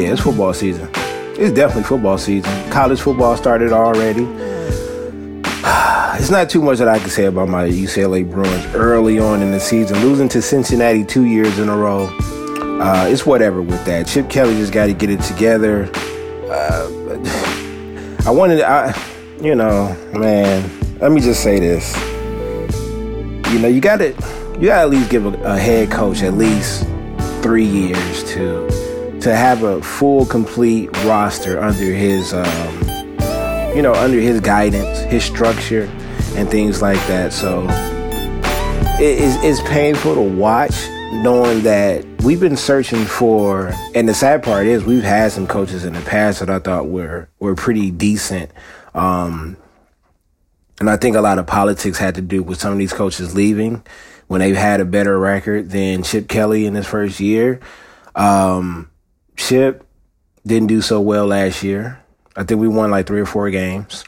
yeah, it's football season. It's definitely football season. College football started already. It's not too much that I can say about my UCLA Bruins early on in the season. Losing to Cincinnati two years in a row, uh, it's whatever with that. Chip Kelly just got to get it together. Uh, I wanted, I, you know, man. Let me just say this. You know, you got to, you got to at least give a, a head coach at least three years to to have a full, complete roster under his, um, you know, under his guidance, his structure, and things like that. So it is it's painful to watch, knowing that we've been searching for. And the sad part is, we've had some coaches in the past that I thought were were pretty decent. Um, and I think a lot of politics had to do with some of these coaches leaving when they've had a better record than Chip Kelly in his first year. Um, Chip didn't do so well last year. I think we won like three or four games.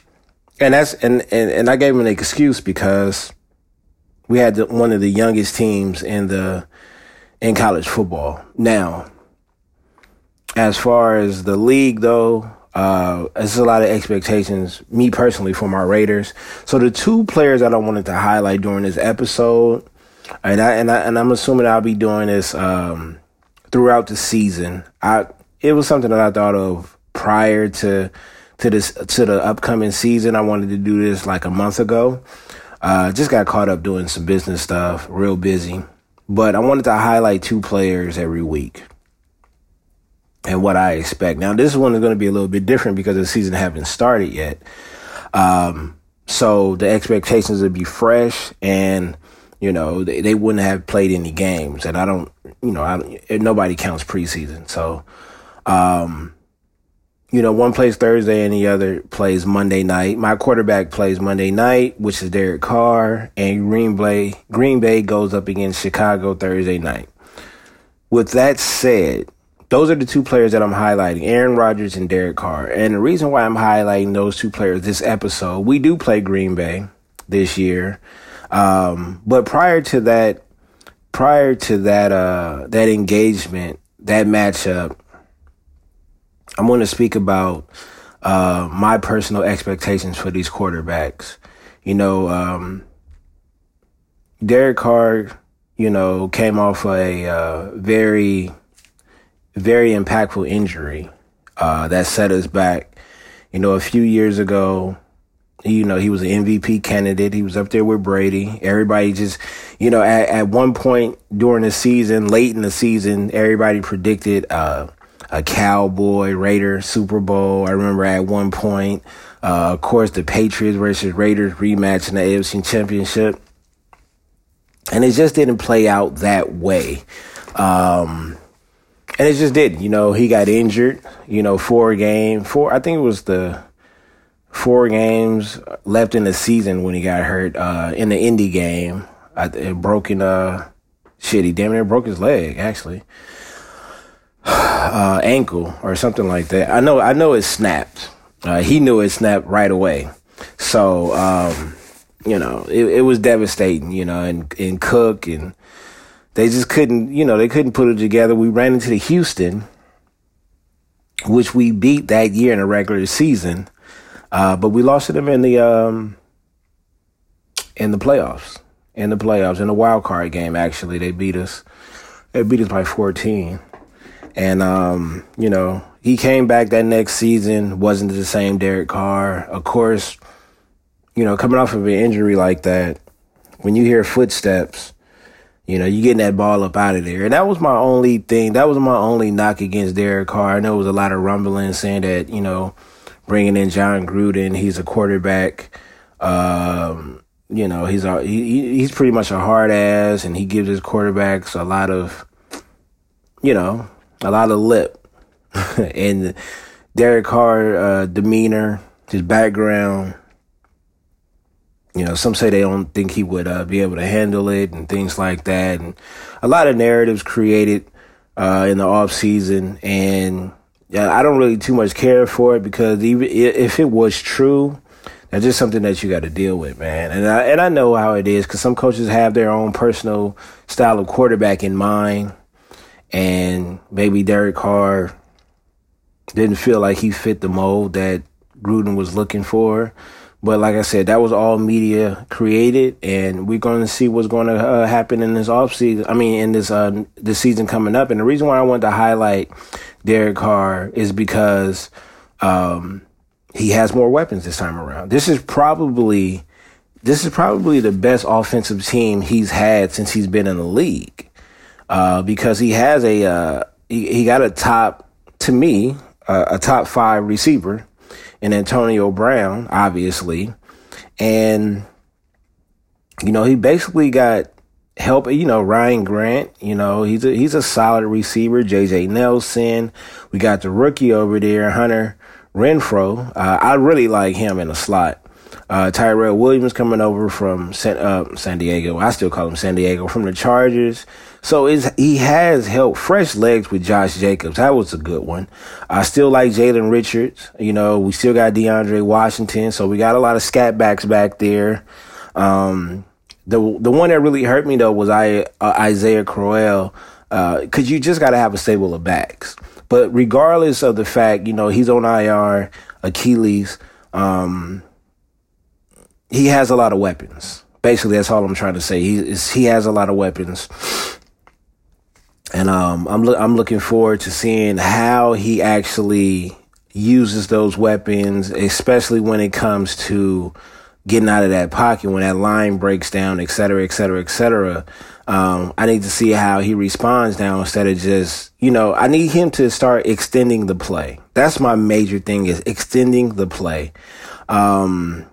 And that's and, and, and I gave him an excuse because we had the, one of the youngest teams in the in college football. Now, as far as the league though, uh, there's a lot of expectations, me personally, for my Raiders. So the two players that I wanted to highlight during this episode, and I and I and I'm assuming I'll be doing this um, throughout the season. I it was something that I thought of prior to to this to the upcoming season. I wanted to do this like a month ago. Uh, just got caught up doing some business stuff, real busy. But I wanted to highlight two players every week and what I expect. Now, this one is going to be a little bit different because the season haven't started yet. Um, so the expectations would be fresh and you know, they, they wouldn't have played any games. And I don't, you know, I nobody counts preseason. So, um, you know, one plays Thursday and the other plays Monday night. My quarterback plays Monday night, which is Derek Carr, and Green Bay, Green Bay goes up against Chicago Thursday night. With that said, those are the two players that I'm highlighting, Aaron Rodgers and Derek Carr. And the reason why I'm highlighting those two players this episode, we do play Green Bay this year. Um, but prior to that, prior to that, uh, that engagement, that matchup, I'm going to speak about, uh, my personal expectations for these quarterbacks. You know, um, Derek Carr, you know, came off a, uh, very, very impactful injury, uh, that set us back. You know, a few years ago, you know, he was an MVP candidate. He was up there with Brady. Everybody just, you know, at, at one point during the season, late in the season, everybody predicted uh, a Cowboy Raider Super Bowl. I remember at one point, uh, of course, the Patriots versus Raiders rematch in the AFC Championship. And it just didn't play out that way. Um, and it just did. You know, he got injured, you know, four game, four, I think it was the, four games left in the season when he got hurt uh, in the Indy game. I, it broken uh shit. He damn near broke his leg actually, uh, ankle or something like that. I know. I know it snapped. Uh, he knew it snapped right away. So um, you know, it, it was devastating. You know, and and Cook and they just couldn't. You know, they couldn't put it together. We ran into the Houston, which we beat that year in the regular season. Uh, but we lost to them in the um, in the playoffs. In the playoffs, in the wild card game, actually, they beat us. They beat us by 14. And um, you know, he came back that next season, wasn't the same Derek Carr. Of course, you know, coming off of an injury like that, when you hear footsteps, you know, you getting that ball up out of there. And that was my only thing. That was my only knock against Derek Carr. I know it was a lot of rumbling saying that, you know, bringing in Jon Gruden. He's a quarterback. Um, you know, he's a, he, he's pretty much a hard ass, and he gives his quarterbacks a lot of, you know, a lot of lip. and Derek Carr uh, demeanor, his background. You know, some say they don't think he would uh, be able to handle it and things like that. And a lot of narratives created uh, in the off season, and yeah, I don't really too much care for it because even if it was true, that's just something that you got to deal with, man. And I and I know how it is because some coaches have their own personal style of quarterback in mind, and maybe Derek Carr, Didn't feel like he fit the mold that Gruden was looking for. But like I said, that was all media created, and we're going to see what's going to uh, happen in this offseason. I mean, in this uh, this season coming up. And the reason why I wanted to highlight Derek Carr is because um, he has more weapons this time around. This is probably this is probably the best offensive team he's had since he's been in the league, uh, because he has a uh, he, he, got a top to me uh, a top five receiver in Antonio Brown, obviously. And, you know, he basically got help, you know, Ryan Grant, you know, he's a, he's a solid receiver. JJ Nelson. We got the rookie over there, Hunter Renfrow Uh, I really like him in the slot. Uh, Tyrell Williams coming over from San, uh, San Diego. I still call him San Diego from the Chargers. So is he has helped fresh legs with Josh Jacobs. That was a good one. I still like Jalen Richards. You know, we still got DeAndre Washington. So we got a lot of scat backs back there. Um, the the one that really hurt me though was I, uh, Isaiah Crowell. Uh, cause you just got to have a stable of backs. But regardless of the fact, you know, he's on IR, Achilles, um, he has a lot of weapons. Basically, that's all I'm trying to say. He is, he has a lot of weapons and um, I'm lo- I'm looking forward to seeing how he actually uses those weapons, especially when it comes to getting out of that pocket when that line breaks down, et cetera, et cetera, et cetera. Um, I need to see how he responds now instead of just, you know, I need him to start extending the play. That's my major thing is extending the play. Um,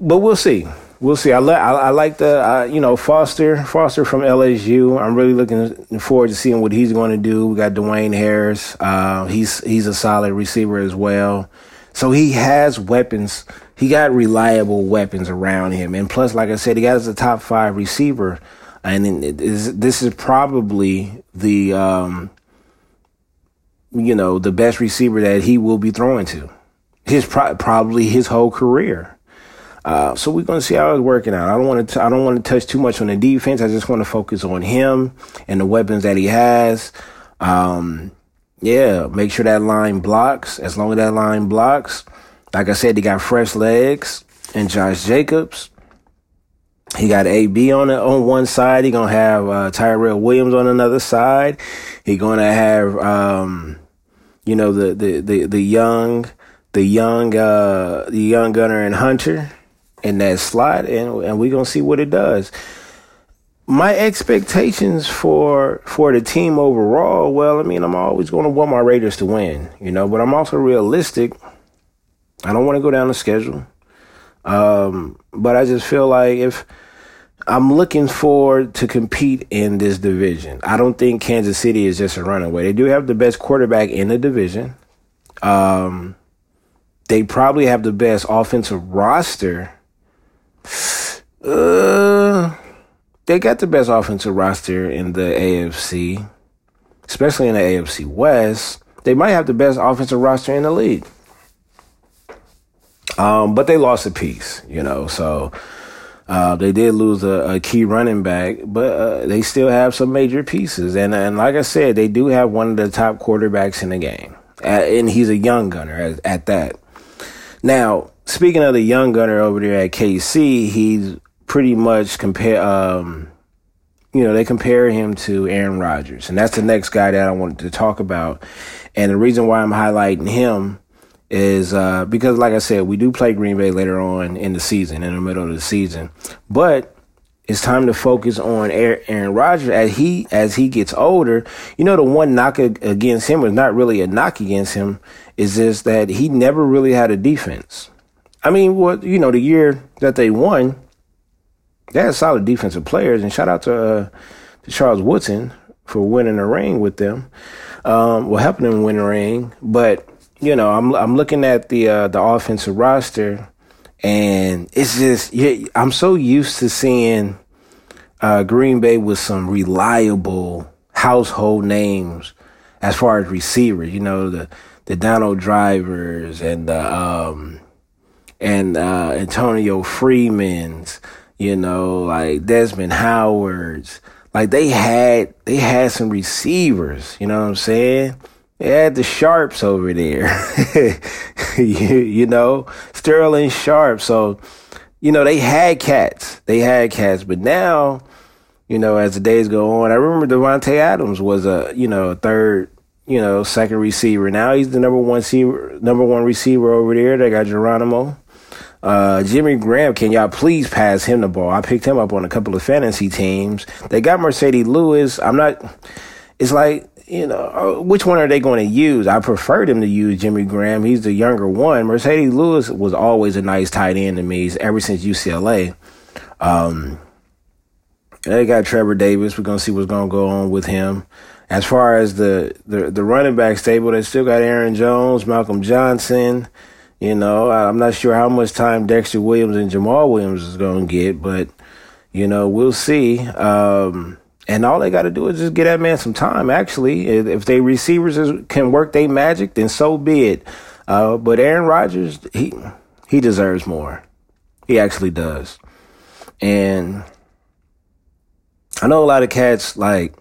but we'll see we'll see. I, like I, I like the uh, you know Foster Foster from LSU. I'm really looking forward to seeing what he's going to do. We got Dwayne Harris. Uh, he's he's a solid receiver as well. So he has weapons. He got reliable weapons around him, and plus, like I said, he got as a top five receiver, and is, this is probably the um, you know the best receiver that he will be throwing to. His pro- probably his whole career. Uh, so we're going to see how it's working out. I don't want to. I don't want to touch too much on the defense. I just want to focus on him and the weapons that he has. Um, yeah, make sure that line blocks. As long as that line blocks, like I said, he got fresh legs and Josh Jacobs. He got AB on the, on one side. He gonna have uh, Tyrell Williams on another side. He gonna have um, you know the the the the young the young uh, the young gunner and Hunter in that slot, and and we're gonna see what it does. My expectations for for the team overall, well, I mean, I'm always to want my Raiders to win, you know, but I'm also realistic. I don't want to go down the schedule, um, but I just feel like if I'm looking forward to compete in this division, I don't think Kansas City is just a runaway. They do have the best quarterback in the division. Um, they probably have the best offensive roster uh, they got the best offensive roster in the AFC, especially in the AFC West. They might have the best offensive roster in the league. Um, but they lost a piece, you know, so uh, they did lose a, a, key running back, but uh, they still have some major pieces. And and like I said, they do have one of the top quarterbacks in the game, and he's a young gunner at, at that. Now, speaking of the young gunner over there at KC, he's pretty much compare. Um, you know, they compare him to Aaron Rodgers, and that's the next guy that I wanted to talk about. And the reason why I'm highlighting him is uh, because, like I said, we do play Green Bay later on in the season, in the middle of the season, but it's time to focus on Aaron Rodgers as he as he gets older. You know, the one knock against him was not really a knock against him, is just that he never really had a defense. I mean, what you know, the year that they won, they had solid defensive players, and shout out to, uh, to Charles Woodson for winning a ring with them, um, well, helping them win a ring. But you know, I'm I'm looking at the uh, the offensive roster, and it's just yeah, I'm so used to seeing uh, Green Bay with some reliable household names as far as receivers. You know, the the Donald Drivers and the um, and uh, Antonio Freeman's, you know, like Desmond Howard's. Like they had they had some receivers, you know what I'm saying? Had the Sharpes over there. you, you know, Sterling Sharpe. So, you know, they had cats. They had cats. But now, you know, as the days go on, I remember Davante Adams was a, you know, third, you know, second receiver. Now he's the number one receiver, number one receiver over there. They got Geronimo. Uh, Jimmy Graham, can y'all please pass him the ball? I picked him up on a couple of fantasy teams. They got Marcedes Lewis. I'm not, it's like, you know, uh, which one are they going to use? I prefer them to use Jimmy Graham. He's the younger one. Marcedes Lewis was always a nice tight end to me ever since UCLA. Um, they got Trevor Davis. We're gonna see what's gonna go on with him. As far as the the, the running back stable, they still got Aaron Jones, Malcolm Johnson. You know, I'm not sure how much time Dexter Williams and Jamaal Williams is gonna get, but you know, we'll see. Um, and all they got to do is just get that man some time. Actually, if they receivers can work their magic, then so be it. Uh, but Aaron Rodgers, he he deserves more. He actually does. And I know a lot of cats like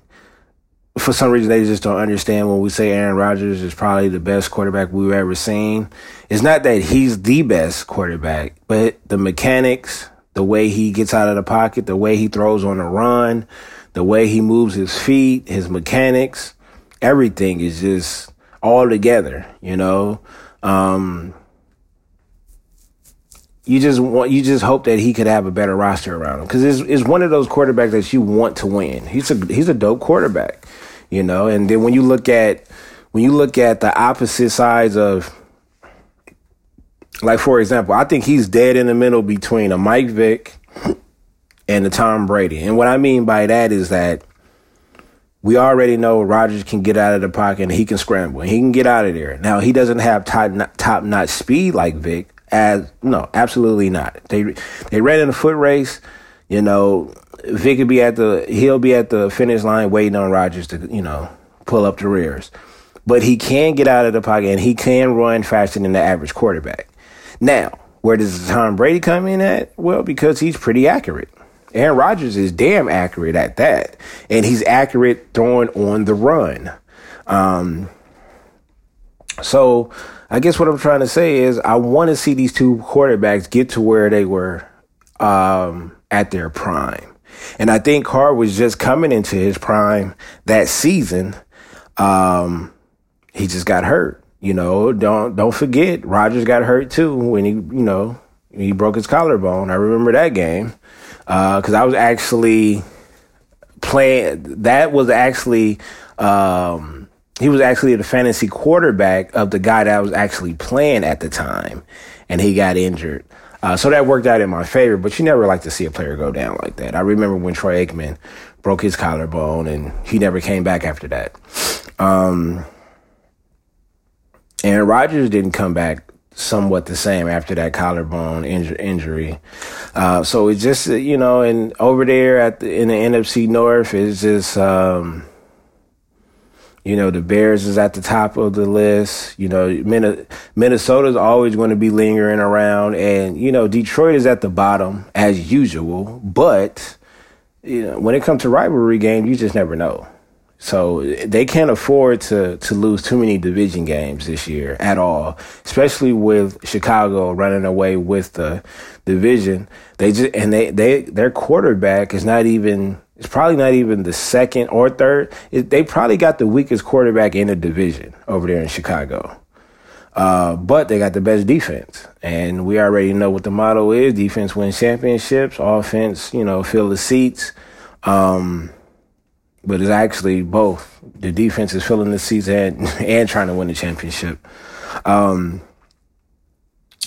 for some reason they just don't understand when we say Aaron Rodgers is probably the best quarterback we've ever seen. It's not that he's the best quarterback, but the mechanics, the way he gets out of the pocket, the way he throws on the run, the way he moves his feet, his mechanics, everything is just all together, you know. Um, you just want you just hope that he could have a better roster around him because it's, it's one of those quarterbacks that you want to win. He's a he's a dope quarterback, you know. And then when you look at when you look at the opposite sides of like for example, I think he's dead in the middle between a Mike Vick and the Tom Brady. And what I mean by that is that we already know Rodgers can get out of the pocket and he can scramble he can get out of there. Now he doesn't have top top notch speed like Vick. As no, absolutely not. They they ran in a foot race. You know, Vick could be at the he'll be at the finish line waiting on Rodgers to you know pull up the rears. But he can get out of the pocket and he can run faster than the average quarterback. Now, where does Tom Brady come in at? Well, because he's pretty accurate. Aaron Rodgers is damn accurate at that. And he's accurate throwing on the run. Um, so I guess what I'm trying to say is I want to see these two quarterbacks get to where they were um, at their prime. And I think Carr was just coming into his prime that season. Um, he just got hurt. You know, don't don't forget Rodgers got hurt too when he, you know, he broke his collarbone. I remember that game because uh, I was actually playing. That was actually um, he was actually the fantasy quarterback of the guy that I was actually playing at the time, and he got injured. Uh, so that worked out in my favor, but you never like to see a player go down like that. I remember when Troy Aikman broke his collarbone and he never came back after that. Um, and Rodgers didn't come back somewhat the same after that collarbone inj- injury. Uh, so it's just you know, and over there at the, in the NFC North, it's just um, you know the Bears is at the top of the list. You know, Minnesota's always going to be lingering around, and you know Detroit is at the bottom as usual. But you know, when it comes to rivalry games, you just never know. So they can't afford to to lose too many division games this year at all, especially with Chicago running away with the division. They just and they they their quarterback is not even it's probably not even the second or third. It, they probably got the weakest quarterback in the division over there in Chicago. Uh, but they got the best defense. And we already know what the motto is. Defense wins championships. Offense, you know, fill the seats. Um, but it's actually both. The defense is filling the season and, and trying to win the championship. Um,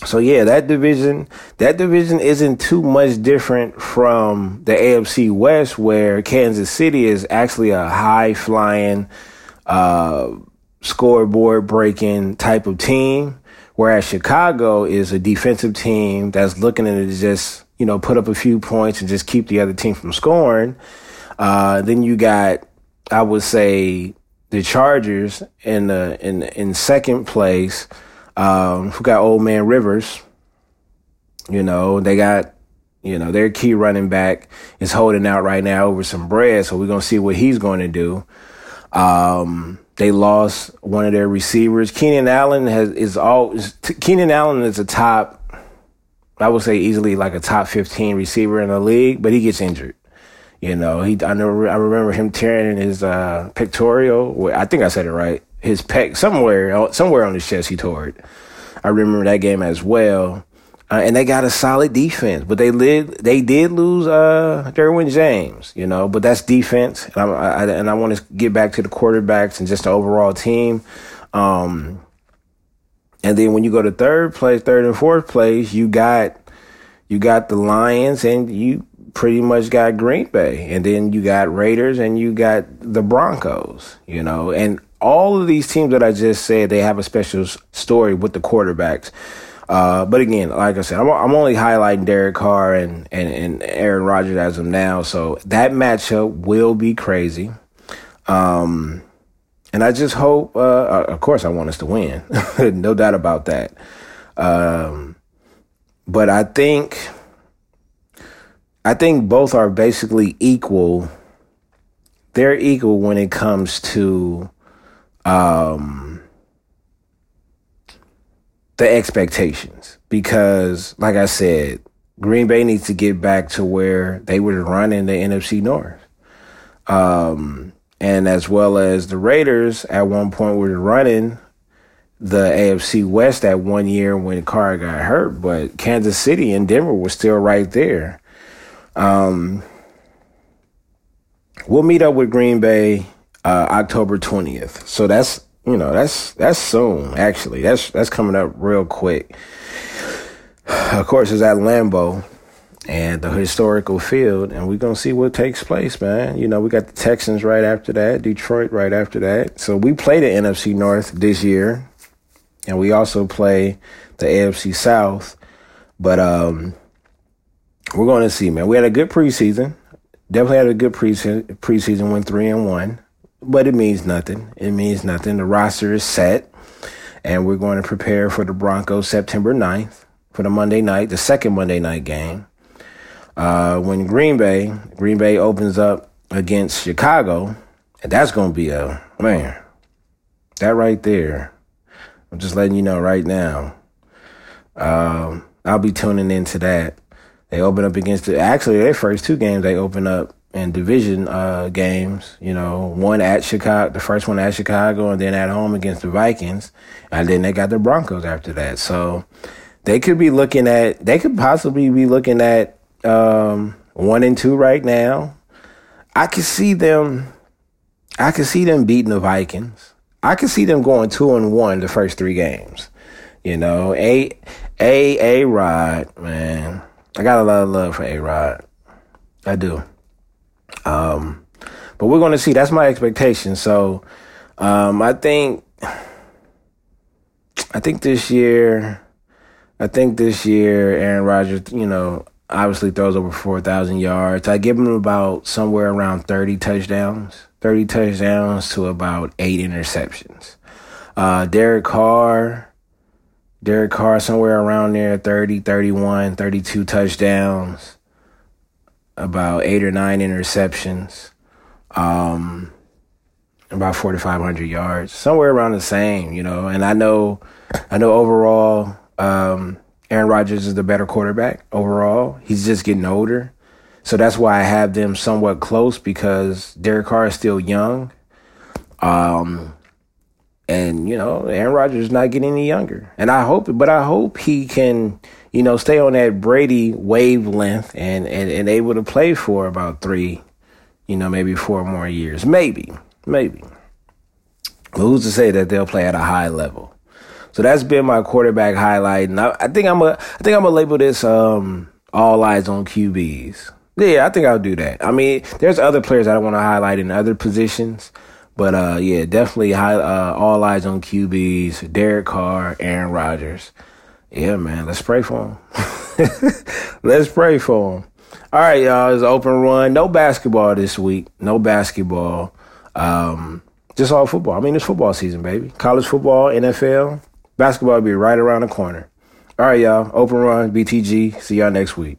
so yeah, that division, that division isn't too much different from the AFC West, where Kansas City is actually a high flying, uh, scoreboard breaking type of team, whereas Chicago is a defensive team that's looking to just you know put up a few points and just keep the other team from scoring. Uh, then you got, I would say, the Chargers in the in in second place. Um, who got Old Man Rivers? You know they got, you know their key running back is holding out right now over some bread, so we're gonna see what he's going to do. Um, they lost one of their receivers. Keenan Allen has is all. Keenan Allen is a top. I would say easily like a top fifteen receiver in the league, but he gets injured. You know, he I know I remember him tearing his uh, pectoral. I think I said it right. His pec somewhere somewhere on his chest he tore it. I remember that game as well. Uh, and they got a solid defense, but they did they did lose uh Derwin James, you know, but that's defense, and, I, and I want to get back to the quarterbacks and just the overall team. Um, and then when you go to third place, third and fourth place, you got you got the Lions, and you pretty much got Green Bay, and then you got Raiders, and you got the Broncos, you know, and all of these teams that I just said, they have a special story with the quarterbacks. Uh, but again, like I said, I'm, I'm only highlighting Derek Carr and, and, and Aaron Rodgers as of now. So that matchup will be crazy. Um, and I just hope, uh, uh of course, I want us to win. no doubt about that. Um, but I think, I think both are basically equal. They're equal when it comes to, um, the expectations because, like I said, Green Bay needs to get back to where they were running the NFC North. Um, and as well as the Raiders at one point were running the AFC West at one year when Carr got hurt, but Kansas City and Denver were still right there. Um, we'll meet up with Green Bay uh, October 20th. So that's you know, that's that's soon. Actually, that's that's coming up real quick. Of course, it's at Lambeau and the historical field, and we're gonna see what takes place, man. You know, we got the Texans right after that, Detroit right after that. So we play the NFC North this year, and we also play the AFC South. But um, we're going to see, man. We had a good preseason. Definitely had a good preseason. Preseason went three and one but it means nothing. It means nothing. The roster is set, and we're going to prepare for the Broncos September 9th for the Monday night, the second Monday night game. Uh, when Green Bay, Green Bay opens up against Chicago, and that's going to be a man. That right there, I'm just letting you know right now. Um, I'll be tuning into that. They open up against the actually their first two games. They open up in division uh, games. You know, one at Chicago, the first one at Chicago, and then at home against the Vikings, and then they got the Broncos after that. So they could be looking at, they could possibly be looking at um, one and two right now. I could see them. I could see them beating the Vikings. I could see them going two and one the first three games. You know, a a a Rod, man. I got a lot of love for a Rod. I do. Um, but we're going to see. That's my expectation. So um, I think I think this year, I think this year, Aaron Rodgers, you know, obviously throws over four thousand yards. I give him about somewhere around thirty touchdowns, thirty touchdowns to about eight interceptions. Uh, Derek Carr. Derek Carr somewhere around there 30, 31, 32 touchdowns about eight or nine interceptions, um, about 4,500 yards, somewhere around the same, you know. And I know, I know overall, um, Aaron Rodgers is the better quarterback overall. He's just getting older. So that's why I have them somewhat close because Derek Carr is still young. Um, and you know, Aaron Rodgers is not getting any younger. And I hope, but I hope he can, you know, stay on that Brady wavelength and, and, and able to play for about three, you know, maybe four more years. Maybe, maybe. But who's to say that they'll play at a high level? So that's been my quarterback highlight. And I, I think I'm a, I think I'm gonna label this, um, all eyes on QBs. Yeah, I think I'll do that. I mean, there's other players I want to highlight in other positions. But uh, yeah, definitely high, uh, all eyes on QBs, Derek Carr, Aaron Rodgers. Yeah, man, let's pray for him. let's pray for him. All right, y'all, it's open run. No basketball this week. No basketball. Um, just all football. I mean, it's football season, baby. College football, NFL, basketball will be right around the corner. All right, y'all. Open run, BTG. See y'all next week.